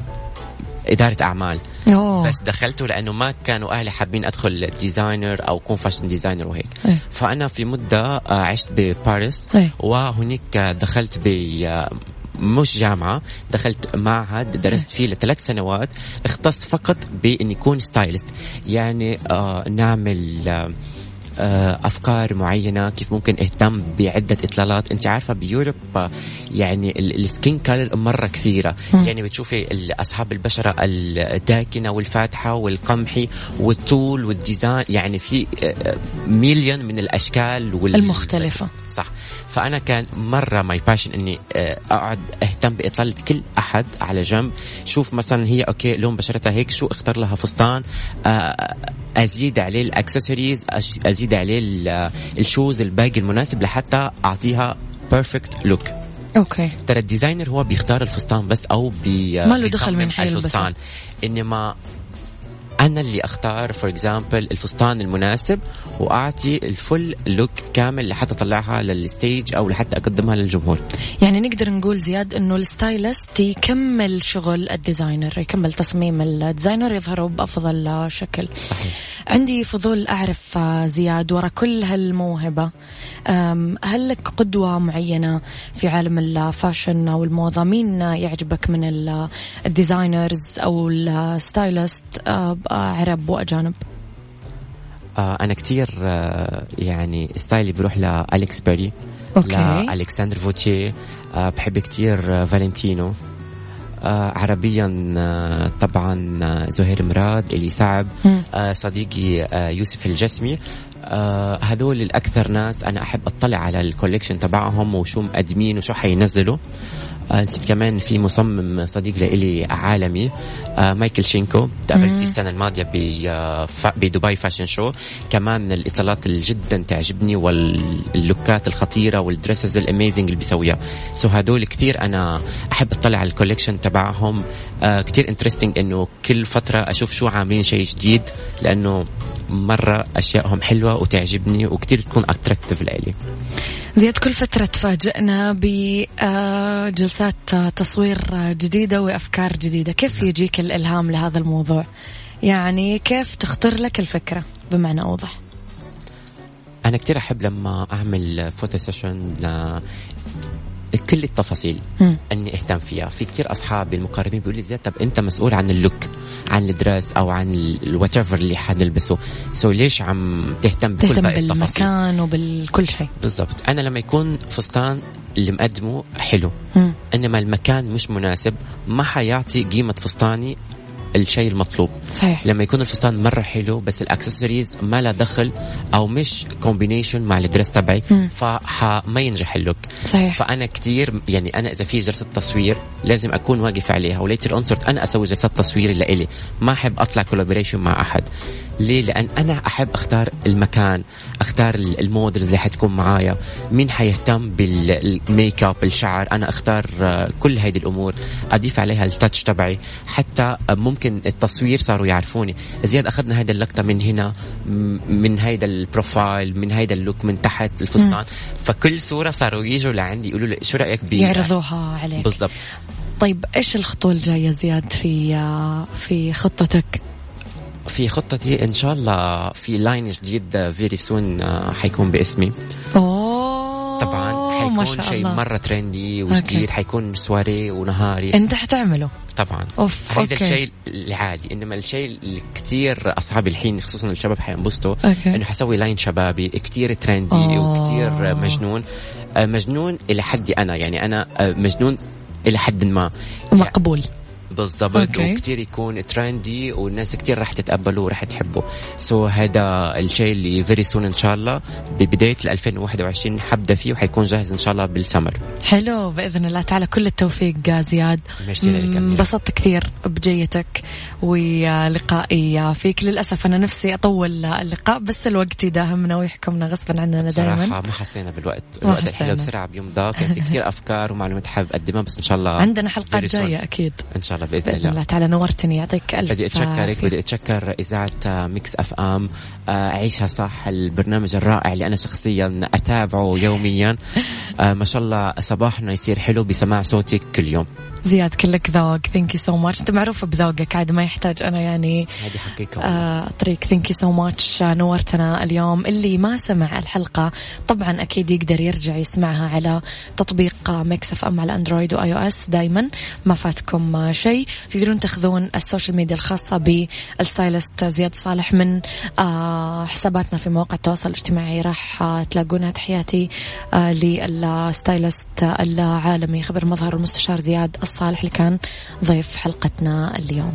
إدارة أعمال أوه. بس دخلته لأنه ما كانوا أهلي حابين أدخل designer أو اكون fashion designer وهيك إيه. فأنا في مدة آه، عشت بباريس إيه. وهناك دخلت ب آه، مش جامعة دخلت معهد درست فيه لثلاث سنوات اختص فقط بإني أكون stylist يعني آه نعمل آه آه، أفكار معينة كيف ممكن اهتم بعدة إطلالات. أنت عارفة ب Europe آه، يعني ال- ال skin color مرة كثيرة. يعني بتشوفي أصحاب البشرة الداكنة والفاتحة والقمحي والطول وال design يعني في آه، مليون من الأشكال وال... المختلفة. صح. فأنا كان مرة my passion إني آه، أقعد أهتم بإطلالة كل أحد على جنب. شوف مثلا هي okay لون بشرتها هيك شو اختار لها فستان؟ آه، أزيد عليه الأكسسوارز أزيد عليه ال- ال shoes الباقي المناسب لحتى أعطيها perfect look okay. ترى ال designer هو بيختار الفستان بس أو بي ما له دخل من حيلبسه. الفستان. إنما أنا اللي أختار for example الفستان المناسب وأعطي ال full look كامل لحتى أطلعها لل stage أو لحتى أقدمها للجمهور. يعني نقدر نقول زياد إنه ال stylist يكمل شغل ال designer يكمل تصميم ال designer يظهروا بأفضل شكل. صحيح. عندي فضول أعرف زياد ورا كل هالموهبة. هل لك قدوة معينة في عالم ال fashion أو الموضة؟ مين يعجبك من ال- ال designers أو ال stylist؟ عرب وأجانب؟ آه أنا كتير آه يعني style ي بروح لالكس بيري أوكي. لالكسندر فوتشي آه بحب كتير آه فالنتينو. عربيا طبعا زهير مراد إلي صعب صديقي يوسف الجسمي. هذول الأكثر ناس أنا أحب أطلع على الكوليكشن تبعهم وشو مقدمين وشو حينزلوا. نسيت كمان في مصمم صديق لإلي عالمي آه مايكل شينكو تقابلت فيه السنة الماضية ب- آه، بدبي فاشن شو. كمان من الإطلالات اللي جدا تعجبني وال look ات الخطيرة وال dresses ال amazing اللي بيسويها. so هدول كثير أنا أحب أطلع على ال collection تبعهم. آه كثير interesting إنه كل فترة أشوف شو عاملين شيء جديد لأنه مرة أشيائهم حلوة وتعجبني وكثير تكون attractive لإلي. زياد كل فترة تفاجئنا بجلسات تصوير جديدة وأفكار جديدة. كيف يجيك الإلهام لهذا الموضوع؟ يعني كيف تخطر لك الفكرة بمعنى أوضح؟ أنا كتير أحب لما أعمل photo session كل التفاصيل مم. أني أهتم فيها. في كتير اصحابي المقربين بيقولوا لي زياد طب أنت مسؤول عن ال look عن ال dress أو عن ال what اللي حنلبسه. so ليش عم تهتم بكل تهتم باقي التفاصيل؟ بالمكان وبالكل شيء. بالضبط. أنا لما يكون فستان اللي مقدمه حلو مم. إنما المكان مش مناسب ما حيعطي قيمة فستاني الشيء المطلوب. صحيح. لما يكون الفستان مرة حلو بس الأكسسوارز ما لها دخل أو مش combination مع ال dress تبعي. فما ينجح ال look. صحيح. فأنا كثير يعني أنا إذا في جلسة تصوير لازم أكون واقف عليها. و later on صرت أنا أسوي جلسات تصوير لإلي. ما أحب أطلع collaboration مع أحد. ليه؟ لأن أنا أحب أختار المكان أختار ال- ال models اللي حتكون معايا. مين حيهتم بالميك اب الشعر؟ أنا أختار آه، كل هذه الأمور. أضيف عليها ال touch تبعي. حتى آه، ممكن التصوير صاروا يعرفوني. زياد أخذنا هذه اللقطة من هنا من هيدا ال profile من هيدا ال look من تحت الفستان. فكل صورة صاروا يجوا لعندي يقولوا لي شو رأيك ب يعرضوها عليك. بالضبط. طيب إيش الخطوة الجاية زياد في آه، في خطتك في خطتي إن شاء الله في line جديد very soon حيكون باسمي أوه طبعا حيكون شيء. مرة trendy. وجديد حيكون سواري ونهاري أنت حتعمله طبعا أوف هذا. الشيء العادي إنما الشيء اللي كثير اصحابي الحين خصوصا الشباب حينبسطوا. إنه حسوي line شبابي كثير trendy أوه. وكثير مجنون آه، مجنون إلى حدي أنا يعني أنا آه، مجنون إلى حد ما. مقبول بالضبط okay. وكثير يكون trendy والناس كثير راح تتقبله وراح تحبه so هذا الشيء اللي very soon إن شاء الله ببداية 2021 حبدأ فيه وحيكون جاهز إن شاء الله بالسمر حلو بإذن الله تعالى كل التوفيق زياد ميرسي لك أميرة. انبسطت كثير بجيتك ولقائي فيك للاسف أنا نفسي أطول اللقاء بس الوقت يداهمنا ويحكمنا غصبا عننا دائما صراحة ما حسينا بالوقت الوقت. الحلو بسرعة بيمضى كان في كثير أفكار ومعلومات حابب أقدمها بس إن شاء الله عندنا حلقات. جاية أكيد إن شاء الله بإذن, بإذن الله. الله. تعالى نورتني يعطيك ألف بدي أتشكرك. بدي أتشكر إذاعة Mix FM. آه، عيشها صح البرنامج الرائع اللي أنا شخصيا أتابعه يوميا. آه، ما شاء الله صباحنا يصير حلو بسماع صوتك كل يوم. زياد كلك ذوق. thank you so much أنت معروفة بذوقك عاد ما يحتاج أنا يعني هذه حقيقة طريق. thank you so much نورتنا اليوم. اللي ما سمع الحلقة طبعا أكيد يقدر يرجع يسمعها على تطبيق Mix FM على Android و iOS دائما ما فاتكم آه، شيء تقدرون تاخذون ال social media الخاصة بال stylist زياد صالح من آه حساباتنا في مواقع التواصل الاجتماعي. راح آه تلاقونها تحياتي آه لل stylist العالمي خبير مظهر المستشار زياد الصالح اللي كان ضيف حلقتنا اليوم.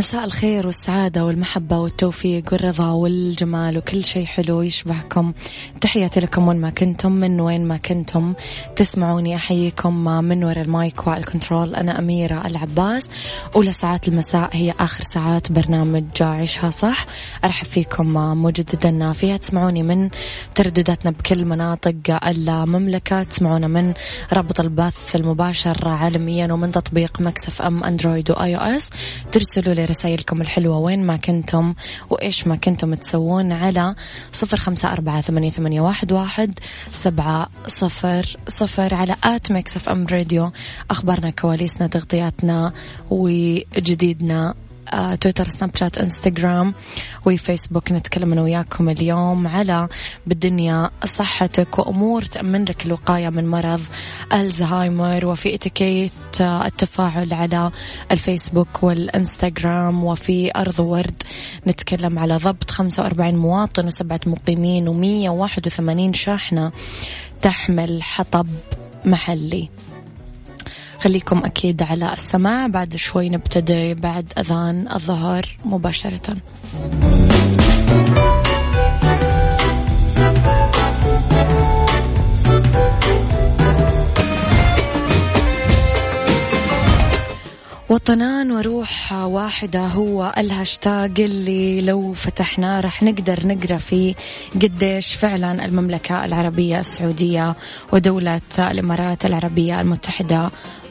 مساء الخير والسعادة والمحبة والتوفيق والرضا والجمال وكل شيء حلو يشبهكم. تحياتي لكم وين ما كنتم من وين ما كنتم. تسمعوني أحييكم من وراء ال mic وال control أنا أميرة العباس. أولى ساعات المساء هي آخر ساعات برنامج عيشها صح. أرحب فيكم مجددا. فيها تسمعوني من تردداتنا بكل مناطق المملكة. تسمعونا من رابط البث المباشر عالميا ومن تطبيق Mix FM Android و iOS ترسلوا لي رسائلكم الحلوة. وين ما كنتم وإيش ما كنتم تسوون على صفر خمسة أربعة ثمانية, ثمانية واحد, واحد سبعة صفر صفر على at Mix FM Radio. أخبارنا كواليسنا تغطياتنا وجديدنا. تويتر سناب شات إنستغرام وفيسبوك نتكلم أنا وياكم اليوم على بالدنيا صحتك وأمور تامن لك الوقايه من مرض ألزهايمر. وفي إتيكيت آه، التفاعل على الفيسبوك والإنستغرام. وفي أرض ورد نتكلم على ضبط 45 مواطن وسبعة مقيمين و181 شاحنة تحمل حطب محلي. خليكم أكيد على السماع. بعد شوي نبتدي بعد أذان الظهر مباشرة. وطنان وروح واحدة هو الهاشتاج اللي لو فتحناه راح نقدر نقرأ فيه قديش فعلا المملكة العربية السعودية ودولة الإمارات العربية المتحدة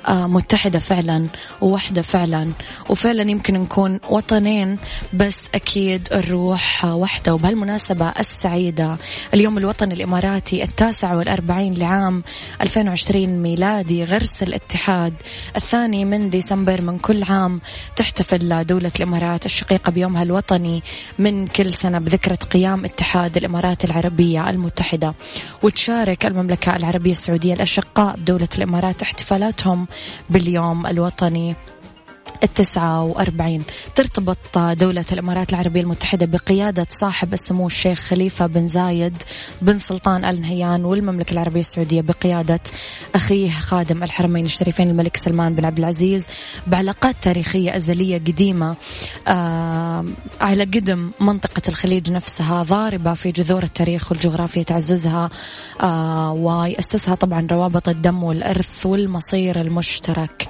متحدة فعلا ووحدة فعلا. وفعلا يمكن نكون وطنين بس أكيد الروح واحدة وبهالمناسبة السعيدة اليوم الوطني الإماراتي التاسع والأربعين لعام 2020 ميلادي غرس الاتحاد الثاني من ديسمبر من كل عام تحتفل دولة الإمارات الشقيقة بيومها الوطني من كل سنة بذكرى قيام اتحاد الإمارات العربية المتحدة. وتشارك المملكة العربية السعودية الأشقاء بدولة الإمارات احتفالاتهم باليوم الوطني. التسعة وأربعين. ترتبط دولة الإمارات العربية المتحدة بقيادة صاحب السمو الشيخ خليفة بن زايد بن سلطان آل نهيان والمملكة العربية السعودية بقيادة أخيه خادم الحرمين الشريفين الملك سلمان بن عبد العزيز بعلاقات تاريخية أزلية قديمة آه على قدم منطقة الخليج نفسها ضاربة في جذور التاريخ والجغرافيا تعززها آه ويأسسها طبعا روابط الدم والإرث والمصير المشترك.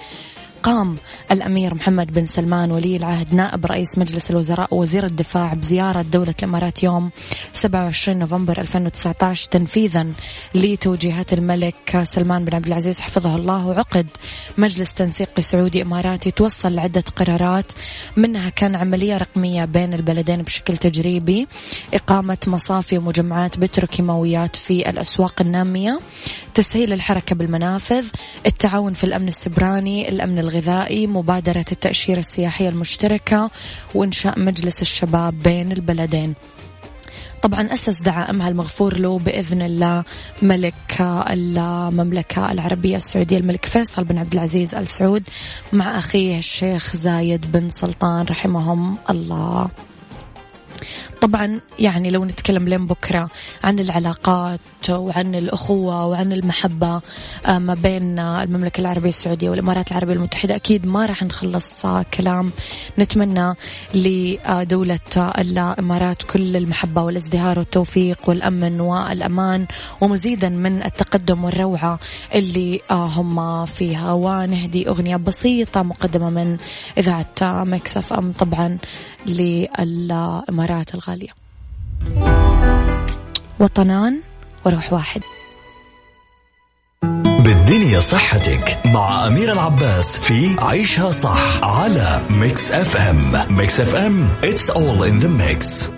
قام الأمير محمد بن سلمان ولي العهد نائب رئيس مجلس الوزراء ووزير الدفاع بزيارة دولة الإمارات يوم 27 نوفمبر 2019 تنفيذا لتوجيهات الملك سلمان بن عبد العزيز حفظه الله وعقد مجلس تنسيقي سعودي إماراتي. توصل لعدة قرارات منها كان عملية رقمية بين البلدين بشكل تجريبي إقامة مصافي ومجمعات بتروكيماويات في الأسواق النامية تسهيل الحركة بالمنافذ التعاون في الأمن السبراني الأمن الغذائي مبادرة التأشيرة السياحية المشتركة وإنشاء مجلس الشباب بين البلدين. طبعا أسس دعائمها المغفور له بإذن الله ملك المملكة العربية السعودية الملك فيصل بن عبد العزيز آل سعود مع أخيه الشيخ زايد بن سلطان رحمهم الله. طبعا يعني لو نتكلم لين بكرة عن العلاقات وعن الأخوة وعن المحبة آه، ما بين المملكة العربية السعودية والإمارات العربية المتحدة أكيد ما راح نخلص آه، كلام. نتمنى لدولة الإمارات كل المحبة والازدهار والتوفيق والأمن والأمان ومزيدا من التقدم والروعة اللي آه، هم فيها. ونهدي أغنية بسيطة مقدمة من إذاعة Mix FM. طبعا للإمارات الغالية. وطنان وروح واحد. بالدنيا صحتك مع أميرة العباس في عيشها صح على Mix FM Mix FM it's all in the mix.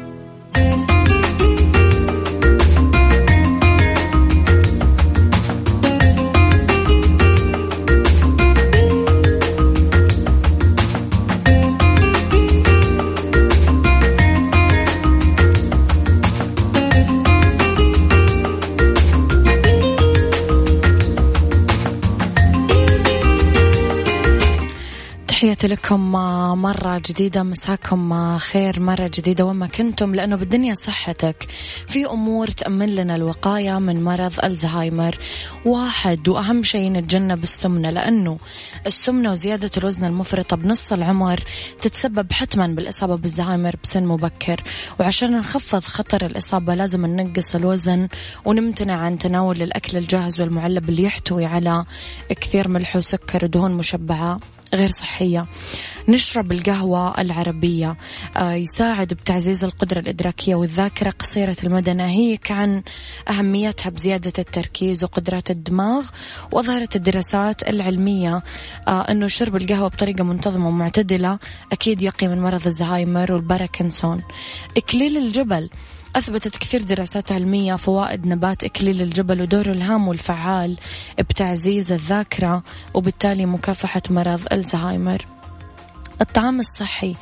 تحياتي لكم مرة جديدة مساكم خير مرة جديدة وما كنتم لأنه بالدنيا صحتك. في أمور تأمن لنا الوقاية من مرض ألزهايمر واحد وأهم شيء نتجنب السمنة لأنه السمنة وزيادة الوزن المفرطة بنص العمر تتسبب حتما بالإصابة بالزهايمر بسن مبكر. وعشان نخفض خطر الإصابة لازم ننقص الوزن ونمتنع عن تناول الأكل الجاهز والمعلب اللي يحتوي على كثير ملح وسكر ودهون مشبعة. غير صحية. نشرب القهوة العربية. آه، يساعد بتعزيز القدرة الإدراكية والذاكرة. قصيرة المدى ناهيك عن أهميتها بزيادة التركيز وقدرات الدماغ وأظهرت الدراسات العلمية. آه، أنه شرب القهوة بطريقة منتظمة ومعتدلة أكيد يقي من مرض الزهايمر والباركنسون. إكليل الجبل. أثبتت كثير دراسات علمية فوائد نبات إكليل الجبل ودوره الهام والفعال بتعزيز الذاكرة وبالتالي مكافحة مرض الزهايمر. الطعام الصحي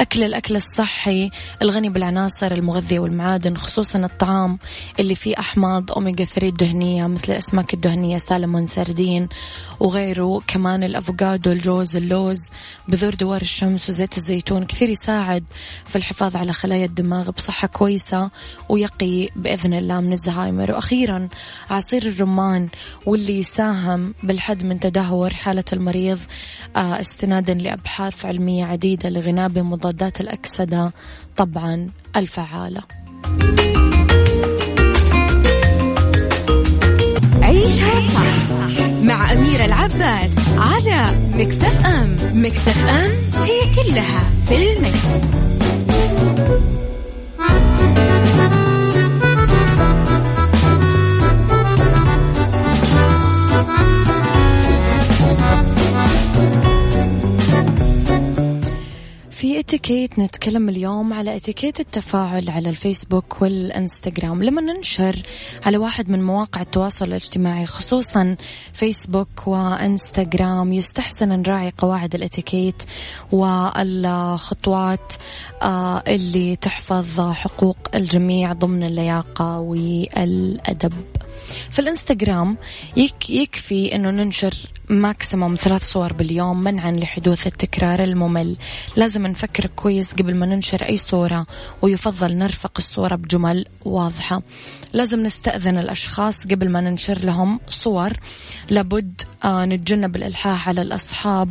أكل الأكل الصحي الغني بالعناصر المغذية والمعادن خصوصا الطعام اللي فيه أحماض أوميجا 3 الدهنية مثل الأسماك الدهنية سالمون سردين وغيره كمان الأفوكادو الجوز اللوز بذور دوار الشمس وزيت الزيتون كثير يساعد في الحفاظ على خلايا الدماغ بصحة كويسة ويقي بإذن الله من الزهايمر. وأخيرا عصير الرمان واللي يساهم بالحد من تدهور حالة المريض آه، استنادا لأبحاث علمية عديدة لغناء بمضادات الأكسدة طبعا الفعالة عيشها صح مع أميرة العباس على مكتف أم مكتف أم هي كلها في المكس. في اتيكيت نتكلم اليوم على اتيكيت التفاعل على الفيسبوك والإنستغرام. لما ننشر على واحد من مواقع التواصل الاجتماعي خصوصا فيسبوك وإنستغرام يستحسن نراعي قواعد الإتيكيت والخطوات آه، اللي تحفظ حقوق الجميع ضمن اللياقة والأدب. في الانستغرام يك يكفي إنه ننشر maximum ثلاث صور باليوم منعا لحدوث التكرار الممل. لازم نفكر كويس قبل ما ننشر أي صورة ويفضل نرفق الصورة بجمل واضحة. لازم نستأذن الأشخاص قبل ما ننشر لهم صور. لابد آه نتجنب الإلحاح على الأصحاب.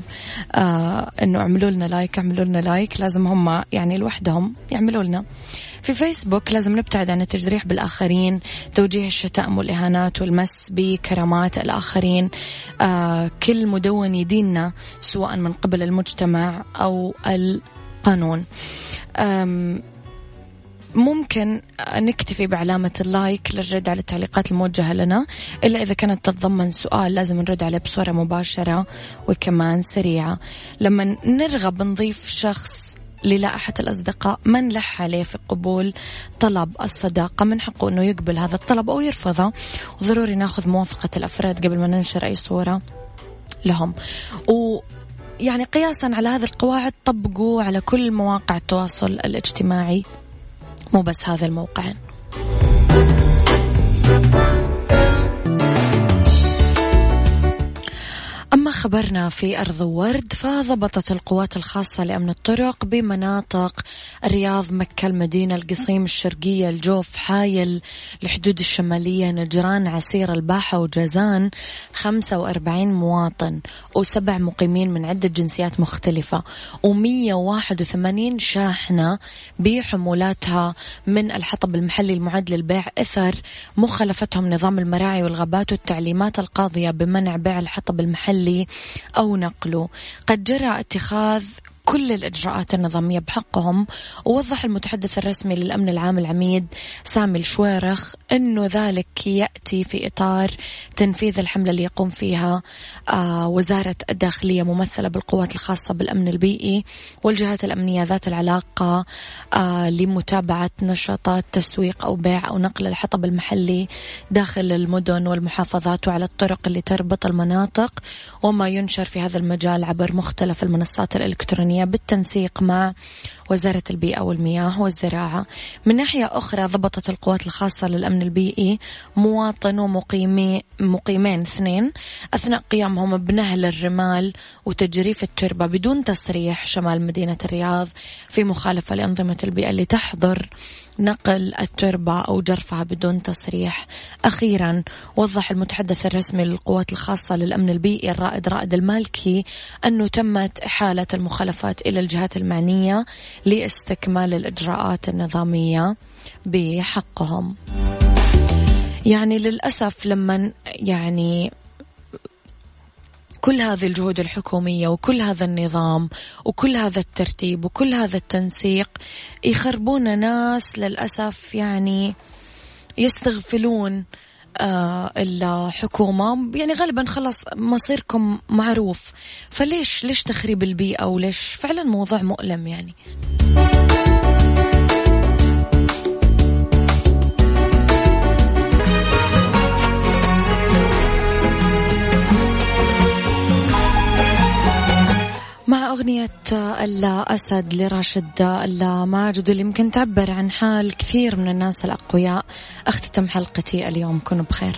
آه إنه اعملوا لنا like اعملوا لنا like. لازم هم يعني لوحدهم يعملوا لنا. في فيسبوك لازم نبتعد عن التجريح بالآخرين توجيه الشتائم والإهانات والمس بكرامات الآخرين. آه كل مدون يديننا سواء من قبل المجتمع أو القانون. ممكن نكتفي بعلامة اللايك للرد على التعليقات الموجهة لنا إلا إذا كانت تتضمن سؤال لازم نرد عليه بصورة مباشرة وكمان سريعة. لما نرغب نضيف شخص للائحة الأصدقاء ما نلح عليه في قبول طلب الصداقة؟ من حقه أنه يقبل هذا الطلب أو يرفضه. وضروري ناخذ موافقة الأفراد قبل ما ننشر أي صورة لهم. و يعني قياسا على هذه القواعد طبقوا على كل مواقع التواصل الاجتماعي. مو بس هذا الموقعين أما خبرنا في أرض ورد فضبطت القوات الخاصة لأمن الطرق بمناطق الرياض مكة المدينة القصيم الشرقية الجوف حايل الحدود الشمالية نجران عسير الباحة وجازان. 45 مواطن وسبع مقيمين من عدة جنسيات مختلفة. و181 شاحنة بحمولاتها من الحطب المحلي المعد للبيع. إثر مخالفتهم نظام المراعي والغابات والتعليمات القاضية بمنع بيع الحطب المحلي. محلي أو نقله قد جرى اتخاذ كل الإجراءات النظامية بحقهم. ووضح المتحدث الرسمي للأمن العام العميد سامي الشويرخ أنه ذلك يأتي في إطار تنفيذ الحملة اللي يقوم فيها آه وزارة الداخلية ممثلة بالقوات الخاصة بالأمن البيئي والجهات الأمنية ذات العلاقة آه لمتابعة نشاطات تسويق أو بيع أو نقل الحطب المحلي داخل المدن والمحافظات وعلى الطرق اللي تربط المناطق وما ينشر في هذا المجال عبر مختلف المنصات الإلكترونية. الوطنية بالتنسيق مع وزارة البيئة والمياه والزراعة. من ناحية أخرى ضبطت القوات الخاصة للأمن البيئي مواطن ومقيمي مقيمين اثنين أثناء قيامهم بنهل الرمال وتجريف التربة بدون تصريح شمال مدينة الرياض في مخالفة لأنظمة البيئة اللي تحظر نقل التربة أو جرفها بدون تصريح. أخيرا وضح المتحدث الرسمي للقوات الخاصة للأمن البيئي الرائد رائد المالكي أنه تمت إحالة المخالفات إلى الجهات المعنية لاستكمال الإجراءات النظامية بحقهم. يعني للأسف لما يعني كل هذه الجهود الحكومية وكل هذا النظام وكل هذا الترتيب وكل هذا التنسيق يخربون ناس للأسف يعني يستغفلون آه الحكومة. يعني غالبا خلاص مصيركم معروف. فليش ليش تخريب البيئة وليش؟ فعلا موضوع مؤلم يعني. أغنية الأسد لراشد الماجد واللي يمكن تعبر عن حال كثير من الناس الأقوياء. أختتم حلقتي اليوم كونوا بخير.